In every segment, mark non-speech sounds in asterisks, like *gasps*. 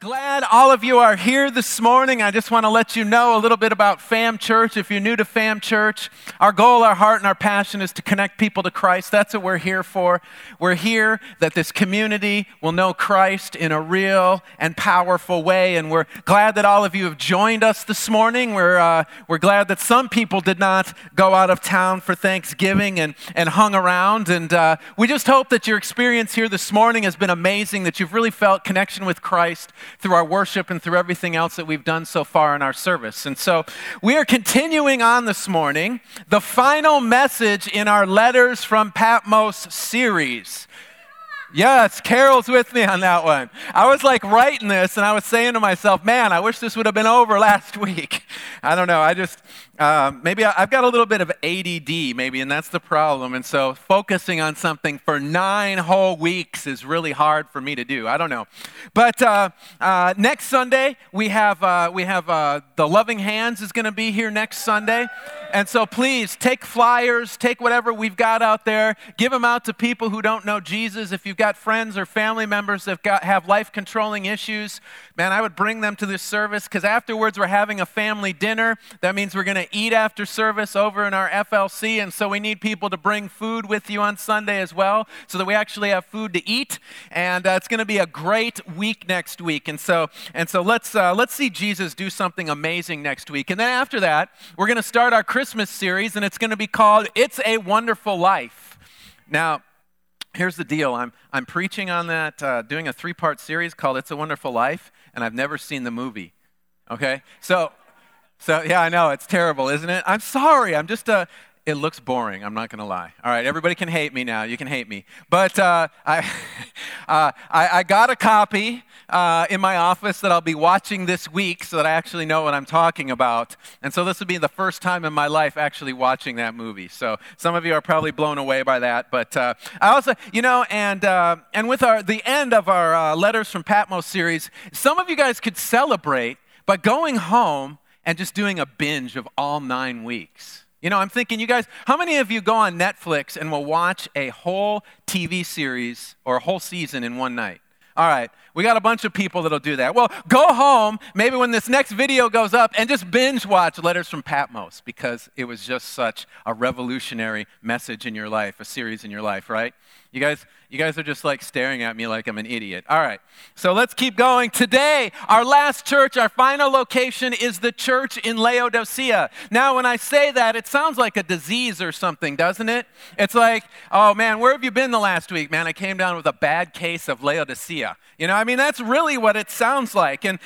glad all of you are here this morning. I just want to let you know a little bit about Fam Church. If you're new to Fam Church, our goal, our heart, and our passion is to connect people to Christ. That's what we're here for. We're here that this community will know Christ in a real and powerful way. And we're glad that all of you have joined us this morning. We're, uh, we're glad that some people did not go out of town for Thanksgiving and, and hung around. And uh, we just hope that your experience here this morning has been amazing, that you've really felt connection with Christ through our worship and through everything else that we've done so far in our service. And so we are continuing on this morning the final message in our Letters from Patmos series. Yes, Carol's with me on that one. I was like writing this and I was saying to myself, man, I wish this would have been over last *laughs* week. I don't know. I just, uh, maybe I, have got a little bit of ADD, maybe, and that's the problem. And so focusing on something for nine whole weeks is really hard for me to do. I don't know. But uh, uh, next Sunday, we have, uh, we have uh, the Loving Hands is going to be here next Sunday. And so please take flyers, take whatever we've got out there, give them out to people who don't know Jesus. If you've got friends or family members that got, have life controlling issues, man, I would bring them to this service because afterwards we're having a family dinner. That means we're going to eat after service over in our FLC. And so we need people to bring food with you on Sunday as well so that we actually have food to eat. And uh, it's going to be a great week next week. And so, and so let's, uh, let's see Jesus do something amazing next week. And then after that, we're going to start our Christmas series, and it's going to be called It's a Wonderful Life. Now, here's the deal I'm, I'm preaching on that, uh, doing a three part series called It's a Wonderful Life, and I've never seen the movie. Okay? So, so, yeah, I know, it's terrible, isn't it? I'm sorry. I'm just a, it looks boring. I'm not to lie. All right, everybody can hate me now. You can hate me. But uh, I, *laughs* uh, I, I, got a copy uh, in my office that I'll be watching this week so that I actually know what I'm talking about. And so this will be the first time in my life actually watching that movie. So some of you are probably blown away by that. But uh, I also, you know, and, uh, and with our, the end of our uh, Letters from Patmos series, some of you guys could celebrate by going home and just doing a binge of all nine weeks. You know, I'm thinking, you guys, how many of you go on Netflix and will watch a whole TV series or a whole season in one night? All right, we got a bunch of people that'll do that. Well, go home, maybe when this next video goes up, and just binge watch Letters from Patmos because it was just such a revolutionary message in your life, a series in your life, right? You guys, you guys are just like staring at me like I'm an idiot. All right, so let's keep going. Today, our last church, our final location is the church in Laodicea. Now, when I say that, it sounds like a disease or something, doesn't it? It's like, oh man, where have you been the last week? Man, I came down with a bad case of Laodicea. You know, I mean, that's really what it sounds like. And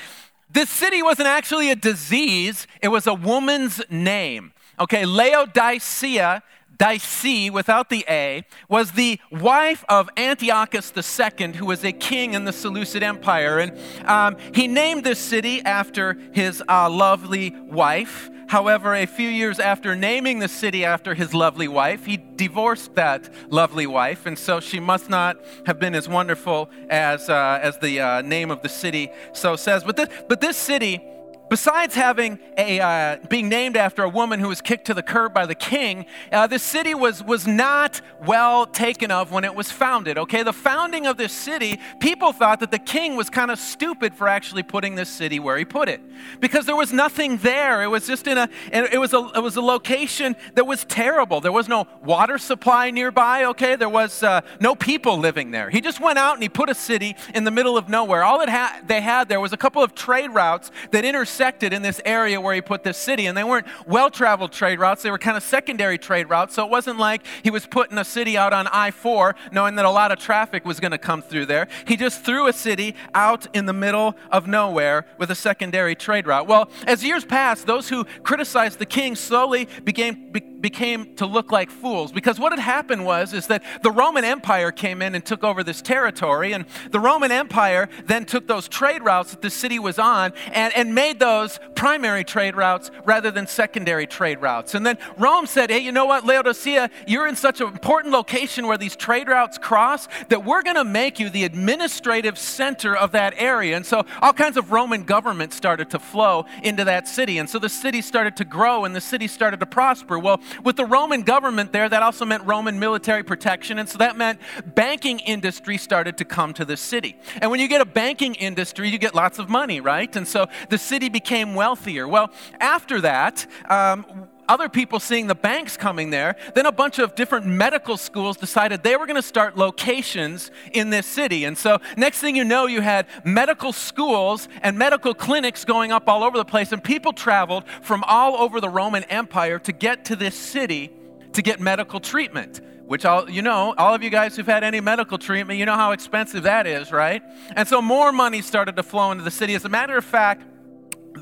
this city wasn't actually a disease, it was a woman's name. Okay, Laodicea Dice, without the A, was the wife of Antiochus II, who was a king in the Seleucid Empire. And um, he named this city after his uh, lovely wife. However, a few years after naming the city after his lovely wife, he divorced that lovely wife, and so she must not have been as wonderful as, uh, as the uh, name of the city so says. But this, but this city, Besides having a, uh, being named after a woman who was kicked to the curb by the king, uh, the city was, was not well taken of when it was founded. Okay, the founding of this city, people thought that the king was kind of stupid for actually putting this city where he put it, because there was nothing there. It was just in a, it was a, it was a location that was terrible. There was no water supply nearby. Okay, there was uh, no people living there. He just went out and he put a city in the middle of nowhere. All it ha- they had there was a couple of trade routes that intersected intersected in this area where he put this city. And they weren't well traveled trade routes, they were kind of secondary trade routes. So it wasn't like he was putting a city out on I 4 knowing that a lot of traffic was going to come through there. He just threw a city out in the middle of nowhere with a secondary trade route. Well, as years passed, those who criticized the king slowly became, be, became to look like fools because what had happened was is that the Roman Empire came in and took over this territory and the Roman Empire then took those trade routes that the city was on and, and made those primary trade routes rather than secondary trade routes. And then Rome said, hey, you know what, Laodicea, you're in such an important location where these trade routes cross that we're going to make you the administrative center of that area. And so all kinds of Roman government started to flow into that city. And so the city started to grow and the city started to prosper. Well, with the Roman government there, that also meant Roman military protection. And so that meant banking industry started to come to the city. And when you get a banking industry, you get lots of money, right? And so the city became wealthier. Well, after that, um, other people seeing the banks coming there, then a bunch of different medical schools decided they were going to start locations in this city. And so, next thing you know, you had medical schools and medical clinics going up all over the place, and people traveled from all over the Roman Empire to get to this city to get medical treatment. Which all you know, all of you guys who've had any medical treatment, you know how expensive that is, right? And so more money started to flow into the city. As a matter of fact,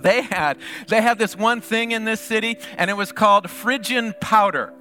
they had they had this one thing in this city and it was called phrygian powder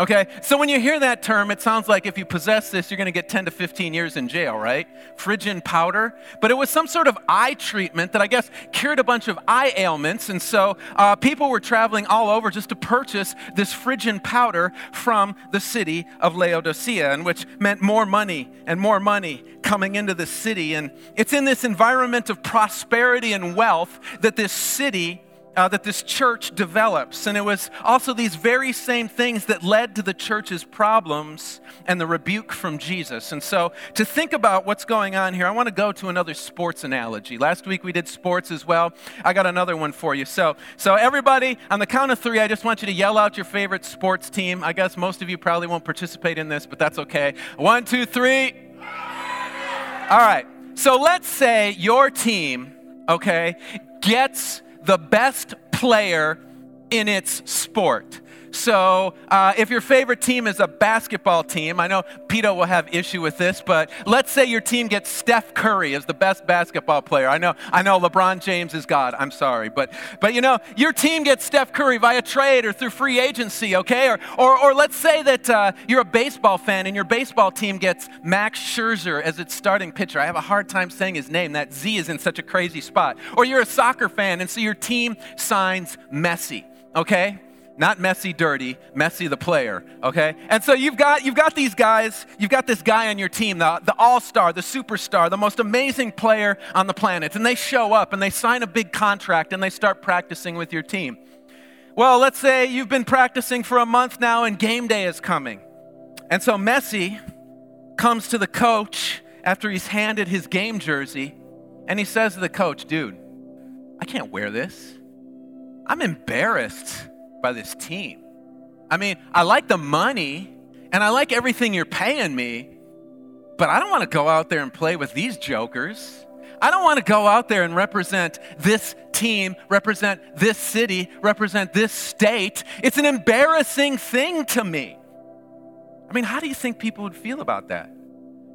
Okay, so when you hear that term, it sounds like if you possess this, you're going to get 10 to 15 years in jail, right? Phrygian powder. But it was some sort of eye treatment that I guess cured a bunch of eye ailments. And so uh, people were traveling all over just to purchase this Phrygian powder from the city of Laodicea, and which meant more money and more money coming into the city. And it's in this environment of prosperity and wealth that this city uh, that this church develops. And it was also these very same things that led to the church's problems and the rebuke from Jesus. And so, to think about what's going on here, I want to go to another sports analogy. Last week we did sports as well. I got another one for you. So, so everybody, on the count of three, I just want you to yell out your favorite sports team. I guess most of you probably won't participate in this, but that's okay. One, two, three. All right. So let's say your team, okay, gets the best player in its sport. So, uh, if your favorite team is a basketball team, I know Pito will have issue with this, but let's say your team gets Steph Curry as the best basketball player. I know, I know LeBron James is God. I'm sorry, but but you know, your team gets Steph Curry via trade or through free agency, okay? Or or, or let's say that uh, you're a baseball fan and your baseball team gets Max Scherzer as its starting pitcher. I have a hard time saying his name. That Z is in such a crazy spot. Or you're a soccer fan and so your team signs Messi, okay? Not Messi dirty, Messi the player, okay? And so you've got, you've got these guys, you've got this guy on your team, the, the all star, the superstar, the most amazing player on the planet, and they show up and they sign a big contract and they start practicing with your team. Well, let's say you've been practicing for a month now and game day is coming. And so Messi comes to the coach after he's handed his game jersey and he says to the coach, dude, I can't wear this. I'm embarrassed by this team. I mean, I like the money and I like everything you're paying me, but I don't want to go out there and play with these jokers. I don't want to go out there and represent this team, represent this city, represent this state. It's an embarrassing thing to me. I mean, how do you think people would feel about that?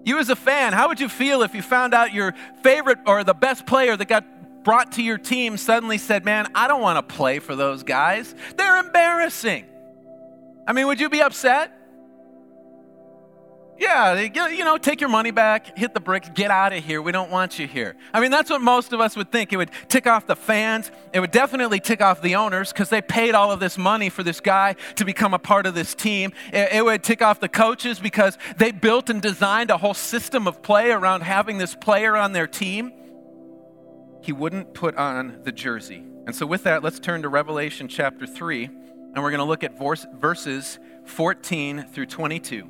You, as a fan, how would you feel if you found out your favorite or the best player that got brought to your team suddenly said, Man, I don't want to play for those guys. They're embarrassing. I mean, would you be upset? Yeah, you know, take your money back, hit the bricks, get out of here. We don't want you here. I mean, that's what most of us would think. It would tick off the fans. It would definitely tick off the owners because they paid all of this money for this guy to become a part of this team. It would tick off the coaches because they built and designed a whole system of play around having this player on their team he wouldn't put on the jersey. And so, with that, let's turn to Revelation chapter 3, and we're going to look at verse, verses 14 through 22.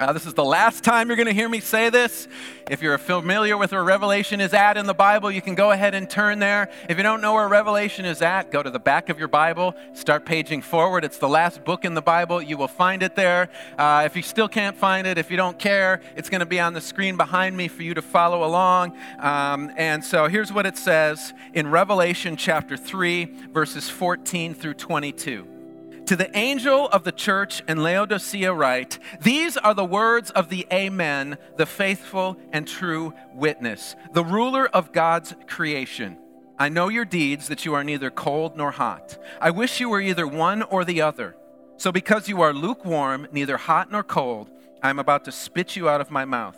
Uh, this is the last time you're going to hear me say this. If you're familiar with where Revelation is at in the Bible, you can go ahead and turn there. If you don't know where Revelation is at, go to the back of your Bible, start paging forward. It's the last book in the Bible. You will find it there. Uh, if you still can't find it, if you don't care, it's going to be on the screen behind me for you to follow along. Um, and so here's what it says in Revelation chapter 3, verses 14 through 22. To the angel of the church in Laodicea, write These are the words of the Amen, the faithful and true witness, the ruler of God's creation. I know your deeds, that you are neither cold nor hot. I wish you were either one or the other. So, because you are lukewarm, neither hot nor cold, I am about to spit you out of my mouth.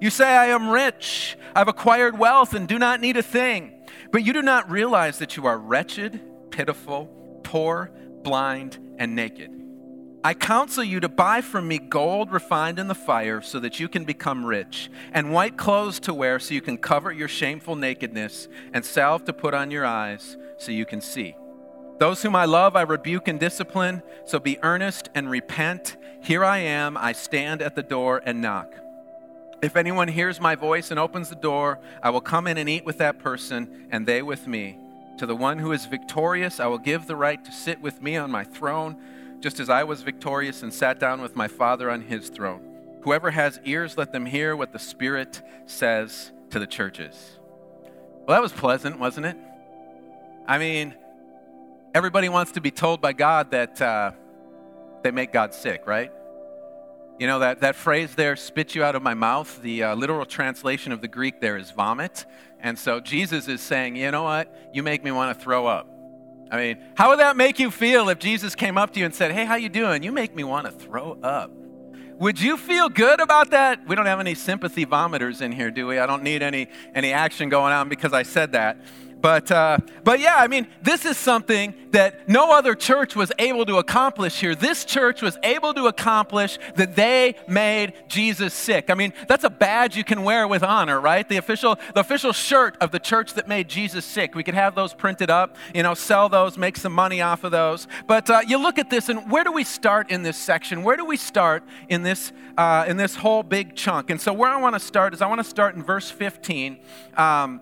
You say, I am rich, I've acquired wealth, and do not need a thing. But you do not realize that you are wretched, pitiful, poor, blind, and naked. I counsel you to buy from me gold refined in the fire so that you can become rich, and white clothes to wear so you can cover your shameful nakedness, and salve to put on your eyes so you can see. Those whom I love, I rebuke and discipline. So be earnest and repent. Here I am. I stand at the door and knock. If anyone hears my voice and opens the door, I will come in and eat with that person, and they with me. To the one who is victorious, I will give the right to sit with me on my throne, just as I was victorious and sat down with my Father on his throne. Whoever has ears, let them hear what the Spirit says to the churches. Well, that was pleasant, wasn't it? I mean, everybody wants to be told by God that uh, they make God sick, right? You know, that, that phrase there, spit you out of my mouth, the uh, literal translation of the Greek there is vomit. And so Jesus is saying, you know what? You make me want to throw up. I mean, how would that make you feel if Jesus came up to you and said, hey, how you doing? You make me want to throw up. Would you feel good about that? We don't have any sympathy vomiters in here, do we? I don't need any, any action going on because I said that. But, uh, but yeah, I mean, this is something that no other church was able to accomplish here. This church was able to accomplish that they made Jesus sick. I mean, that's a badge you can wear with honor, right? The official, the official shirt of the church that made Jesus sick. We could have those printed up, you know, sell those, make some money off of those. But uh, you look at this, and where do we start in this section? Where do we start in this, uh, in this whole big chunk? And so, where I want to start is I want to start in verse 15. Um,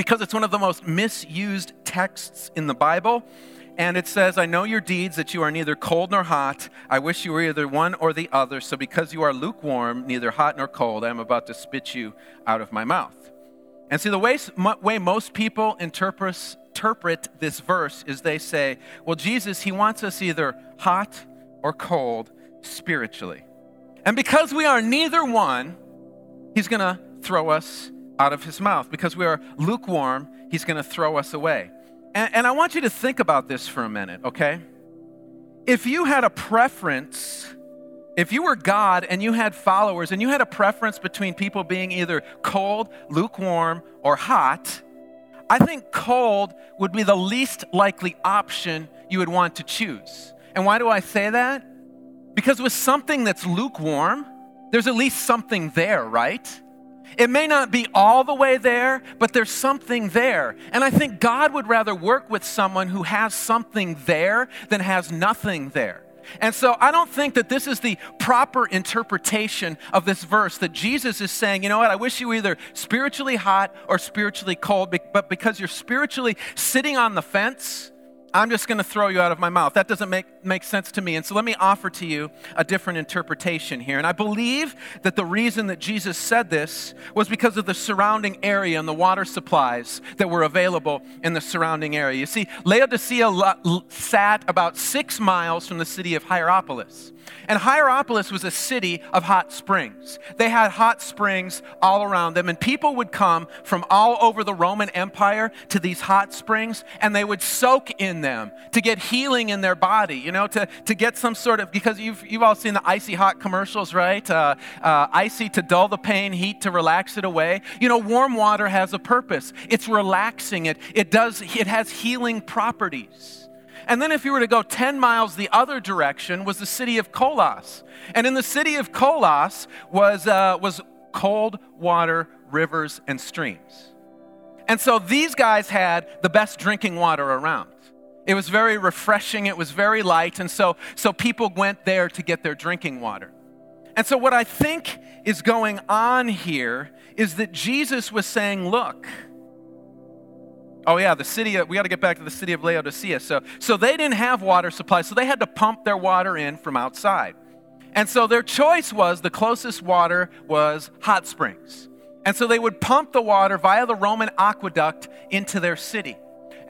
because it's one of the most misused texts in the Bible. And it says, I know your deeds, that you are neither cold nor hot. I wish you were either one or the other. So because you are lukewarm, neither hot nor cold, I am about to spit you out of my mouth. And see, the way, way most people interpret, interpret this verse is they say, well, Jesus, he wants us either hot or cold spiritually. And because we are neither one, he's going to throw us out of his mouth. Because we are lukewarm, he's going to throw us away. And, and I want you to think about this for a minute, okay? If you had a preference, if you were God and you had followers and you had a preference between people being either cold, lukewarm, or hot, I think cold would be the least likely option you would want to choose. And why do I say that? Because with something that's lukewarm, there's at least something there, right? It may not be all the way there, but there's something there. And I think God would rather work with someone who has something there than has nothing there. And so I don't think that this is the proper interpretation of this verse that Jesus is saying, you know what, I wish you were either spiritually hot or spiritually cold, but because you're spiritually sitting on the fence, I'm just going to throw you out of my mouth. That doesn't make, make sense to me. And so let me offer to you a different interpretation here. And I believe that the reason that Jesus said this was because of the surrounding area and the water supplies that were available in the surrounding area. You see, Laodicea sat about six miles from the city of Hierapolis. And Hierapolis was a city of hot springs. They had hot springs all around them, and people would come from all over the Roman Empire to these hot springs, and they would soak in them to get healing in their body, you know, to, to get some sort of, because you've, you've all seen the icy hot commercials, right? Uh, uh, icy to dull the pain, heat to relax it away. You know, warm water has a purpose. It's relaxing it. It does, it has healing properties. And then if you were to go 10 miles the other direction was the city of Kolos. And in the city of Kolos was, uh, was cold water, rivers, and streams. And so these guys had the best drinking water around. It was very refreshing, it was very light, and so, so people went there to get their drinking water. And so, what I think is going on here is that Jesus was saying, Look, Oh, yeah, the city, of, we got to get back to the city of Laodicea. So, so they didn't have water supply, so they had to pump their water in from outside. And so their choice was the closest water was hot springs. And so they would pump the water via the Roman aqueduct into their city.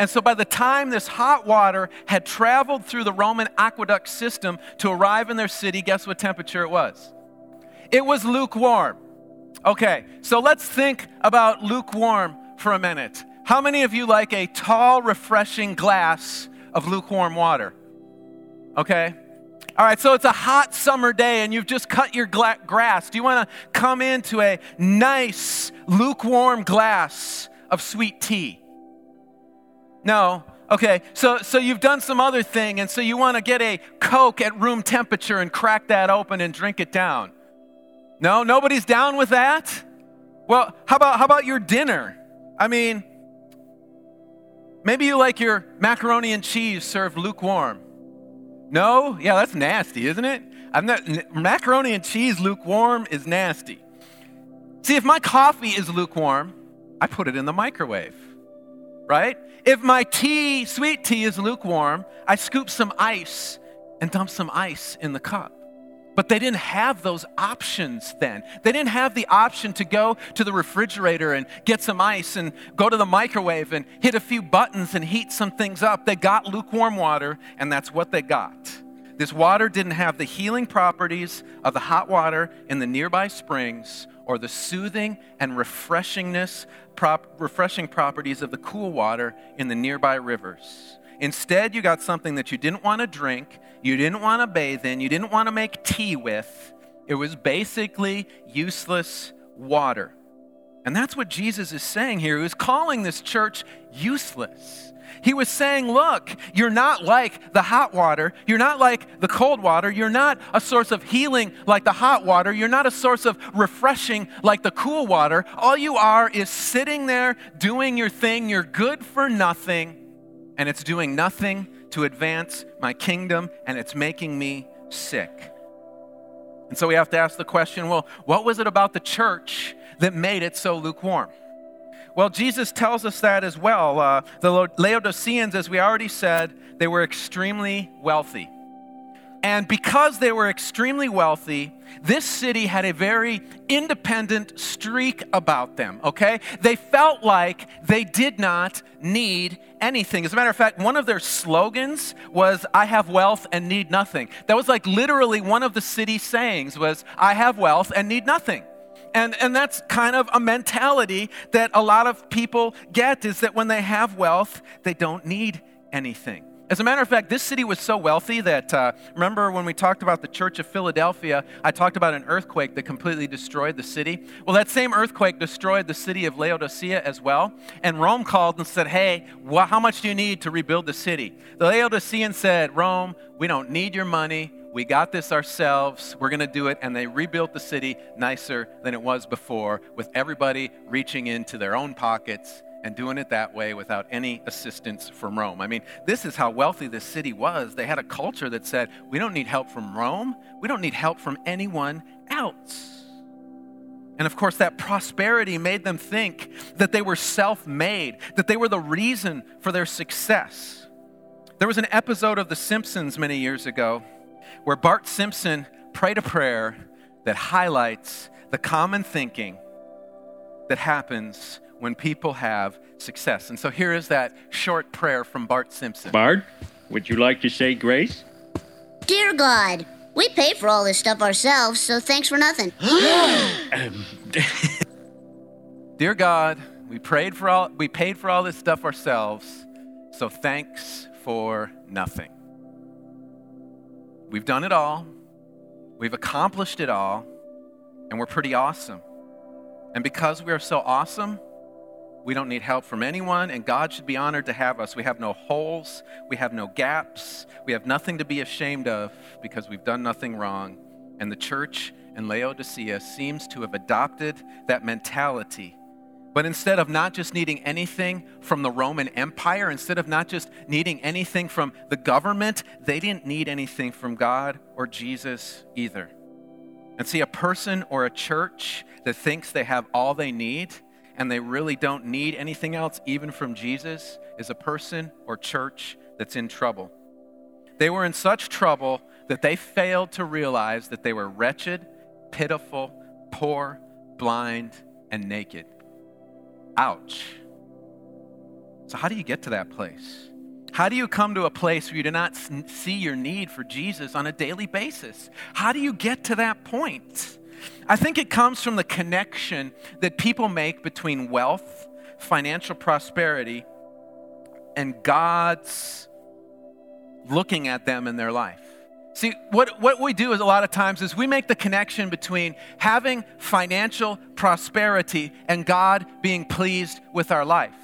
And so by the time this hot water had traveled through the Roman aqueduct system to arrive in their city, guess what temperature it was? It was lukewarm. Okay, so let's think about lukewarm for a minute. How many of you like a tall, refreshing glass of lukewarm water? Okay? All right, so it's a hot summer day and you've just cut your gla- grass. Do you want to come into a nice, lukewarm glass of sweet tea? No. Okay, so, so you've done some other thing, and so you want to get a Coke at room temperature and crack that open and drink it down. No, nobody's down with that? Well, how about, how about your dinner? I mean, Maybe you like your macaroni and cheese served lukewarm. No? Yeah, that's nasty, isn't it? I'm not, macaroni and cheese lukewarm is nasty. See, if my coffee is lukewarm, I put it in the microwave, right? If my tea, sweet tea, is lukewarm, I scoop some ice and dump some ice in the cup. But they didn't have those options then. They didn't have the option to go to the refrigerator and get some ice and go to the microwave and hit a few buttons and heat some things up. They got lukewarm water, and that's what they got. This water didn't have the healing properties of the hot water in the nearby springs or the soothing and refreshingness, prop, refreshing properties of the cool water in the nearby rivers. Instead, you got something that you didn't want to drink, you didn't want to bathe in, you didn't want to make tea with. It was basically useless water. And that's what Jesus is saying here. He was calling this church useless. He was saying, Look, you're not like the hot water. You're not like the cold water. You're not a source of healing like the hot water. You're not a source of refreshing like the cool water. All you are is sitting there doing your thing. You're good for nothing and it's doing nothing to advance my kingdom, and it's making me sick. And so we have to ask the question well, what was it about the church that made it so lukewarm? Well, Jesus tells us that as well. Uh, the Laodiceans, as we already said, they were extremely wealthy. And because they were extremely wealthy, this city had a very independent streak about them, okay? They felt like they did not need anything. As a matter of fact, one of their slogans was, I have wealth and need nothing. That was like literally one of the city sayings was, I have wealth and need nothing. And, and that's kind of a mentality that a lot of people get is that when they have wealth, they don't need anything. As a matter of fact, this city was so wealthy that, uh, remember when we talked about the Church of Philadelphia, I talked about an earthquake that completely destroyed the city? Well, that same earthquake destroyed the city of Laodicea as well. And Rome called and said, Hey, well, how much do you need to rebuild the city? The Laodicean said, Rome, we don't need your money. We got this ourselves. We're going to do it. And they rebuilt the city nicer than it was before, with everybody reaching into their own pockets and doing it that way without any assistance from Rome. I mean, this is how wealthy this city was. They had a culture that said, we don't need help from Rome, we don't need help from anyone else. And of course, that prosperity made them think that they were self made, that they were the reason for their success. There was an episode of The Simpsons many years ago where Bart Simpson prayed a prayer that highlights the common thinking that happens when people have success. And so here is that short prayer from Bart Simpson. Bart, would you like to say grace? Dear God, we pay for all this stuff ourselves, so thanks for nothing. *gasps* Dear God, we prayed for all we paid for all this stuff ourselves, so thanks for nothing. We've done it all. We've accomplished it all, and we're pretty awesome. And because we are so awesome, we don't need help from anyone, and God should be honored to have us. We have no holes, we have no gaps, we have nothing to be ashamed of because we've done nothing wrong. And the church in Laodicea seems to have adopted that mentality. But instead of not just needing anything from the Roman Empire, instead of not just needing anything from the government, they didn't need anything from God or Jesus either. And see, a person or a church that thinks they have all they need and they really don't need anything else, even from Jesus, is a person or church that's in trouble. They were in such trouble that they failed to realize that they were wretched, pitiful, poor, blind, and naked. Ouch. So, how do you get to that place? How do you come to a place where you do not see your need for Jesus on a daily basis? How do you get to that point? I think it comes from the connection that people make between wealth, financial prosperity, and God's looking at them in their life. See, what, what we do is a lot of times is we make the connection between having financial prosperity and God being pleased with our life.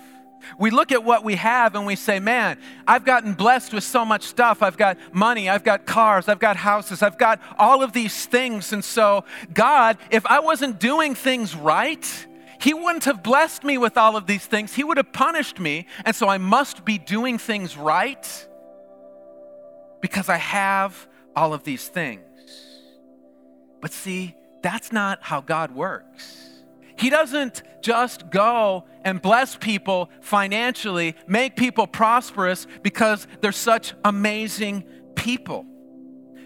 We look at what we have and we say, man, I've gotten blessed with so much stuff. I've got money, I've got cars, I've got houses, I've got all of these things. And so, God, if I wasn't doing things right, He wouldn't have blessed me with all of these things. He would have punished me. And so I must be doing things right because I have all of these things. But see, that's not how God works. He doesn't just go and bless people financially, make people prosperous because they're such amazing people.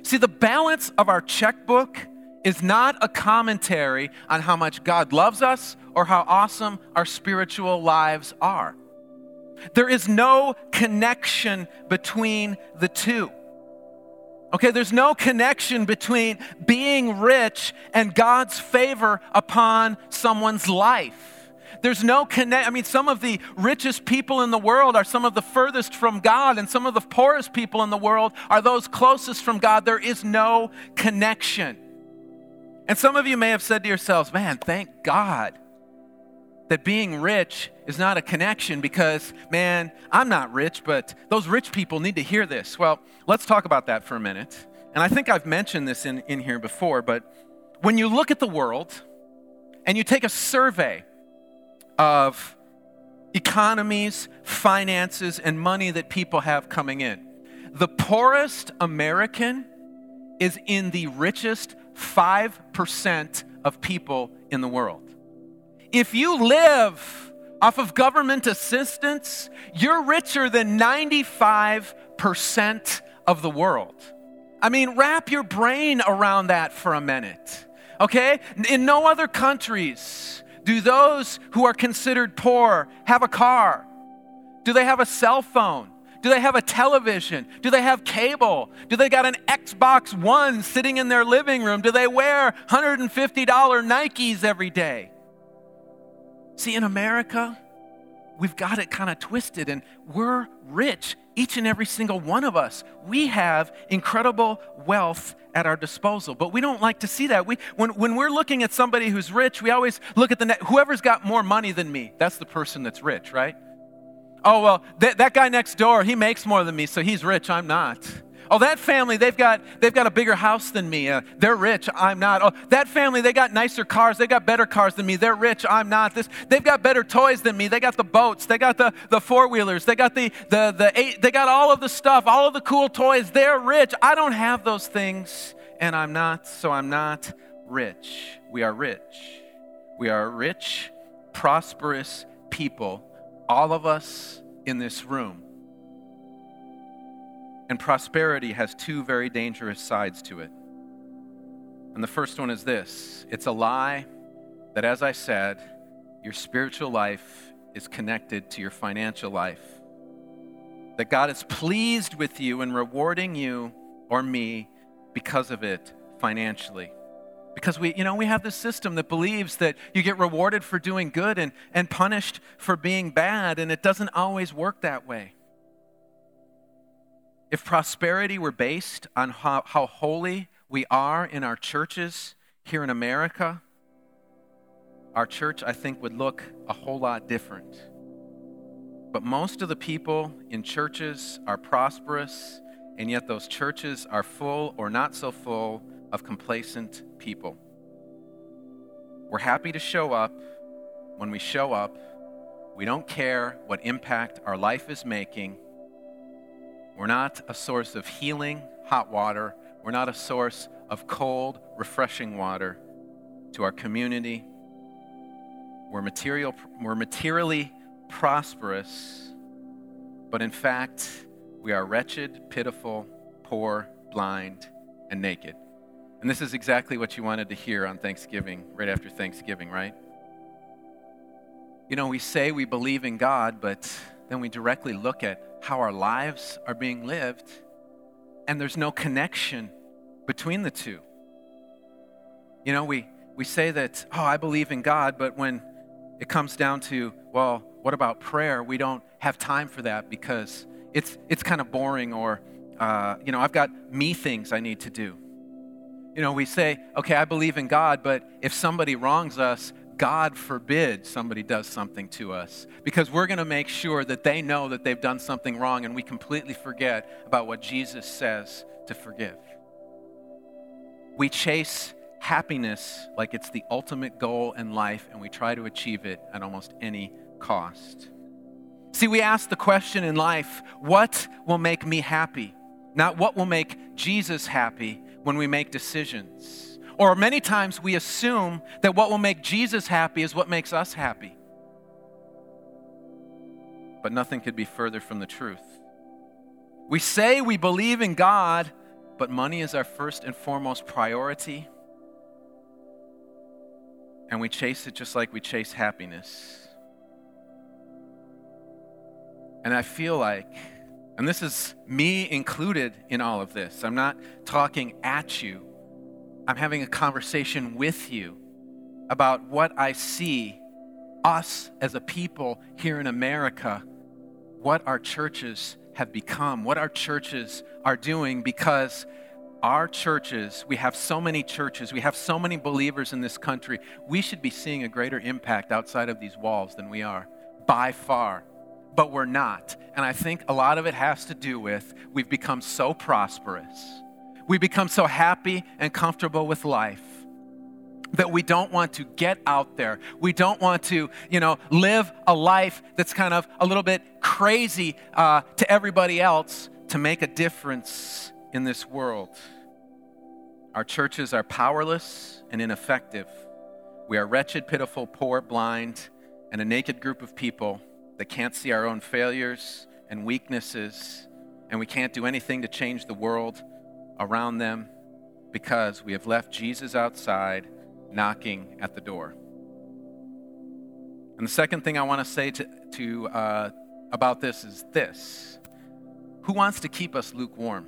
See, the balance of our checkbook is not a commentary on how much God loves us or how awesome our spiritual lives are. There is no connection between the two. Okay, there's no connection between being rich and God's favor upon someone's life. There's no connect. I mean, some of the richest people in the world are some of the furthest from God, and some of the poorest people in the world are those closest from God. There is no connection. And some of you may have said to yourselves, man, thank God that being rich is not a connection because, man, I'm not rich, but those rich people need to hear this. Well, let's talk about that for a minute. And I think I've mentioned this in, in here before, but when you look at the world and you take a survey of economies, finances, and money that people have coming in, the poorest American is in the richest 5% of people in the world. If you live off of government assistance, you're richer than 95% of the world. I mean, wrap your brain around that for a minute. Okay? In no other countries do those who are considered poor have a car. Do they have a cell phone? Do they have a television? Do they have cable? Do they got an Xbox One sitting in their living room? Do they wear $150 Nikes every day? See, in America, we've got it kind of twisted and we're rich, each and every single one of us. We have incredible wealth at our disposal, but we don't like to see that. We, when, when we're looking at somebody who's rich, we always look at the net, whoever's got more money than me, that's the person that's rich, right? Oh, well, that, that guy next door, he makes more than me, so he's rich, I'm not. Oh, that family, they've got, they've got a bigger house than me. Uh, they're rich. I'm not. Oh, that family, they got nicer cars. They got better cars than me. They're rich. I'm not. This, they've got better toys than me. They got the boats. They got the, the four wheelers. They got the, the, the eight, they got all of the stuff, all of the cool toys. They're rich. I don't have those things, and I'm not, so I'm not rich. We are rich. We are rich, prosperous people, all of us in this room. And prosperity has two very dangerous sides to it. And the first one is this it's a lie that, as I said, your spiritual life is connected to your financial life. That God is pleased with you and rewarding you or me because of it financially. Because we, you know, we have this system that believes that you get rewarded for doing good and, and punished for being bad, and it doesn't always work that way. If prosperity were based on how, how holy we are in our churches here in America, our church, I think, would look a whole lot different. But most of the people in churches are prosperous, and yet those churches are full or not so full of complacent people. We're happy to show up. When we show up, we don't care what impact our life is making we're not a source of healing, hot water. We're not a source of cold, refreshing water to our community. We're, material, we're materially prosperous, but in fact, we are wretched, pitiful, poor, blind, and naked. And this is exactly what you wanted to hear on Thanksgiving, right after Thanksgiving, right? You know, we say we believe in God, but then we directly look at how our lives are being lived, and there's no connection between the two. You know, we, we say that, oh, I believe in God, but when it comes down to, well, what about prayer? We don't have time for that because it's, it's kind of boring, or, uh, you know, I've got me things I need to do. You know, we say, okay, I believe in God, but if somebody wrongs us, God forbid somebody does something to us because we're going to make sure that they know that they've done something wrong and we completely forget about what Jesus says to forgive. We chase happiness like it's the ultimate goal in life, and we try to achieve it at almost any cost. See, we ask the question in life what will make me happy? Not what will make Jesus happy when we make decisions. Or many times we assume that what will make Jesus happy is what makes us happy. But nothing could be further from the truth. We say we believe in God, but money is our first and foremost priority. And we chase it just like we chase happiness. And I feel like, and this is me included in all of this, I'm not talking at you, I'm having a conversation with you about what I see us as a people here in America, what our churches have become, what our churches are doing, because our churches, we have so many churches, we have so many believers in this country, we should be seeing a greater impact outside of these walls than we are, by far but we're not. And I think a lot of it has to do with we've become so prosperous. We become so happy and comfortable with life that we don't want to get out there. We don't want to, you know, live a life that's kind of a little bit crazy uh, to everybody else to make a difference in this world. Our churches are powerless and ineffective. We are wretched, pitiful, poor, blind, and a naked group of people that can't see our own failures and weaknesses, and we can't do anything to change the world around them because we have left Jesus outside knocking at the door. And the second thing I want to say to, to uh, about this is this Who wants to keep us lukewarm?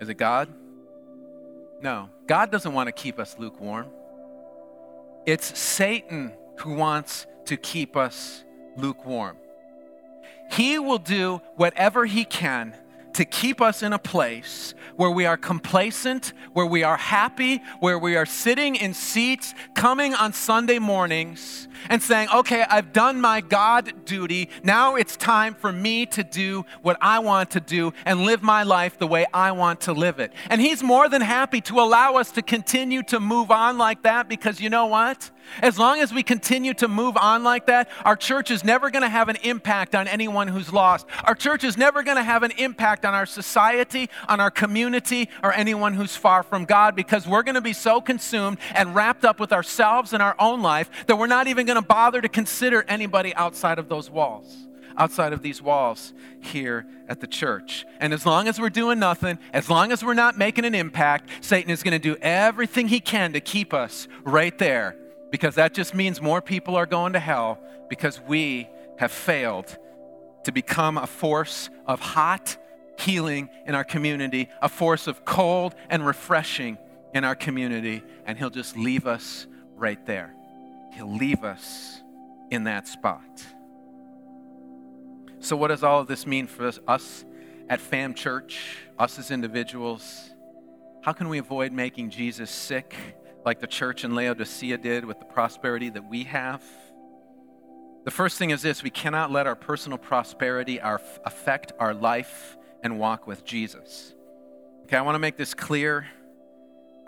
Is it God? No, God doesn't want to keep us lukewarm. It's Satan who wants to keep us lukewarm. He will do whatever he can to keep us in a place where we are complacent, where we are happy, where we are sitting in seats, coming on Sunday mornings and saying, okay, I've done my God duty. Now it's time for me to do what I want to do and live my life the way I want to live it. And He's more than happy to allow us to continue to move on like that because you know what? As long as we continue to move on like that, our church is never going to have an impact on anyone who's lost. Our church is never going to have an impact on our society, on our community, or anyone who's far from God because we're going to be so consumed and wrapped up with ourselves and our own life that we're not even going to bother to consider anybody outside of those walls outside of these walls here at the church. And as long as we're doing nothing, as long as we're not making an impact, Satan is going to do everything he can to keep us right there because that just means more people are going to hell because we have failed to become a force of hot healing in our community, a force of cold and refreshing in our community, and He'll just leave us right there. He'll leave us in that spot. So, what does all of this mean for us, us at Fam Church, us as individuals? How can we avoid making Jesus sick like the church in Laodicea did with the prosperity that we have. The first thing is this we cannot let our personal prosperity our, affect our life and walk with Jesus. Okay, I want to make this clear.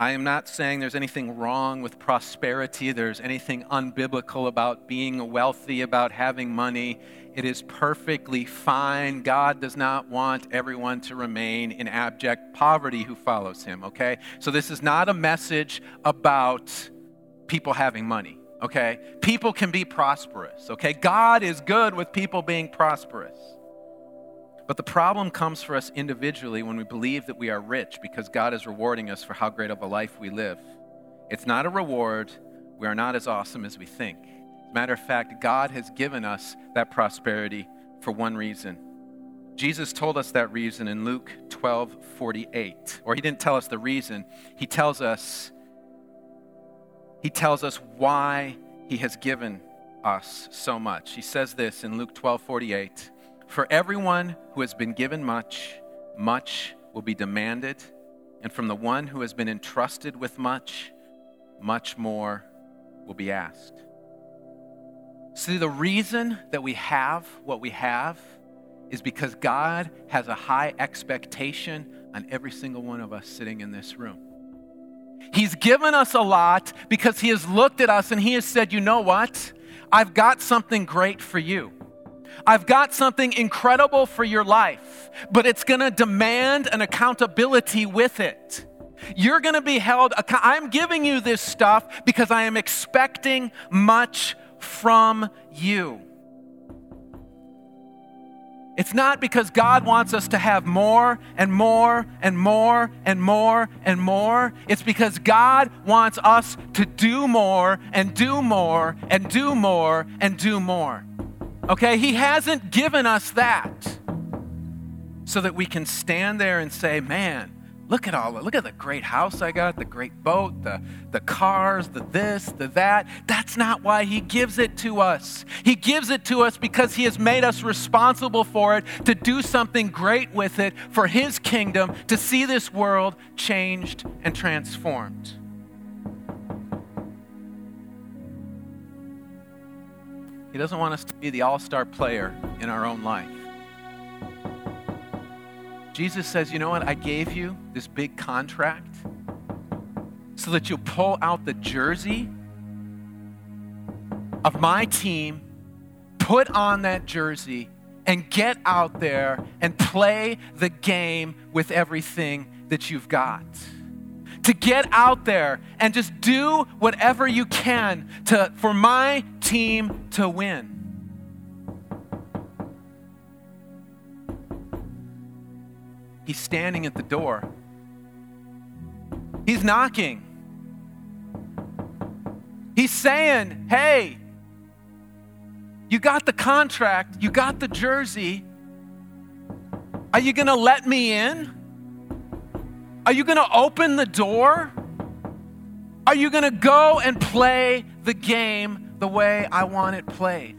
I am not saying there's anything wrong with prosperity, there's anything unbiblical about being wealthy, about having money. It is perfectly fine. God does not want everyone to remain in abject poverty who follows him, okay? So this is not a message about people having money, okay? People can be prosperous, okay? God is good with people being prosperous. But the problem comes for us individually when we believe that we are rich because God is rewarding us for how great of a life we live. It's not a reward. We are not as awesome as we think. As a matter of fact, God has given us that prosperity for one reason. Jesus told us that reason in Luke 12 48. Or he didn't tell us the reason, he tells us, he tells us why he has given us so much. He says this in Luke 12 48. For everyone who has been given much, much will be demanded, and from the one who has been entrusted with much, much more will be asked. See, the reason that we have what we have is because God has a high expectation on every single one of us sitting in this room. He's given us a lot because He has looked at us and He has said, You know what? I've got something great for you. I've got something incredible for your life, but it's going to demand an accountability with it. You're going to be held, I'm giving you this stuff because I am expecting much from you. It's not because God wants us to have more and more and more and more and more. It's because God wants us to do more and do more and do more and do more. Okay? He hasn't given us that so that we can stand there and say, man, Look at all, look at the great house I got, the great boat, the, the cars, the this, the that. That's not why he gives it to us. He gives it to us because he has made us responsible for it, to do something great with it for his kingdom, to see this world changed and transformed. He doesn't want us to be the all star player in our own life. Jesus says, You know what? I gave you this big contract so that you'll pull out the jersey of my team, put on that jersey, and get out there and play the game with everything that you've got. To get out there and just do whatever you can to, for my team to win. He's standing at the door. He's knocking. He's saying, Hey, you got the contract, you got the jersey. Are you going to let me in? Are you going to open the door? Are you going to go and play the game the way I want it played?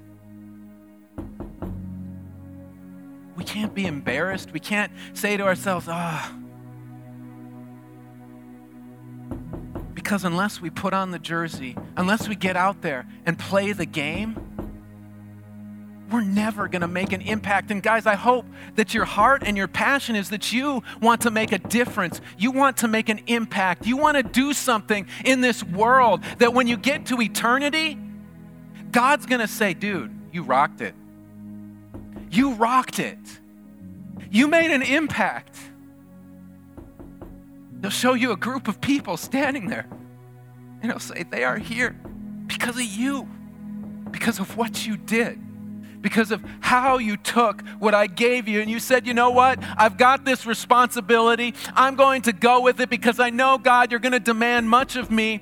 we can't be embarrassed. We can't say to ourselves, ah. Because unless we put on the jersey, unless we get out there and play the game, we're never going to make an impact. And guys, I hope that your heart and your passion is that you want to make a difference. You want to make an impact. You want to do something in this world that when you get to eternity, God's going to say, dude, you rocked it. You rocked it. You made an impact. He'll show you a group of people standing there, and he'll say, They are here because of you, because of what you did because of how you took what I gave you and you said, you know what? I've got this responsibility. I'm going to go with it because I know, God, you're going to demand much of me.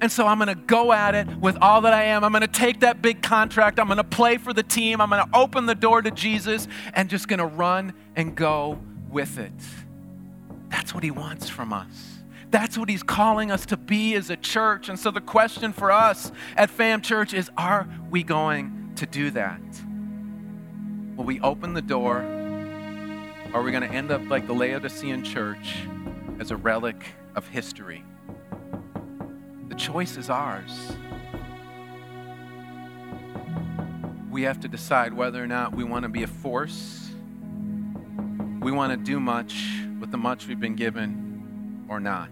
And so I'm going to go at it with all that I am. I'm going to take that big contract. I'm going to play for the team. I'm going to open the door to Jesus and just going to run and go with it. That's what he wants from us. That's what he's calling us to be as a church. And so the question for us at Fam Church is are we going to do that? Will we open the door? Or are we going to end up like the Laodicean church as a relic of history? The choice is ours. We have to decide whether or not we want to be a force, we want to do much with the much we've been given, or not.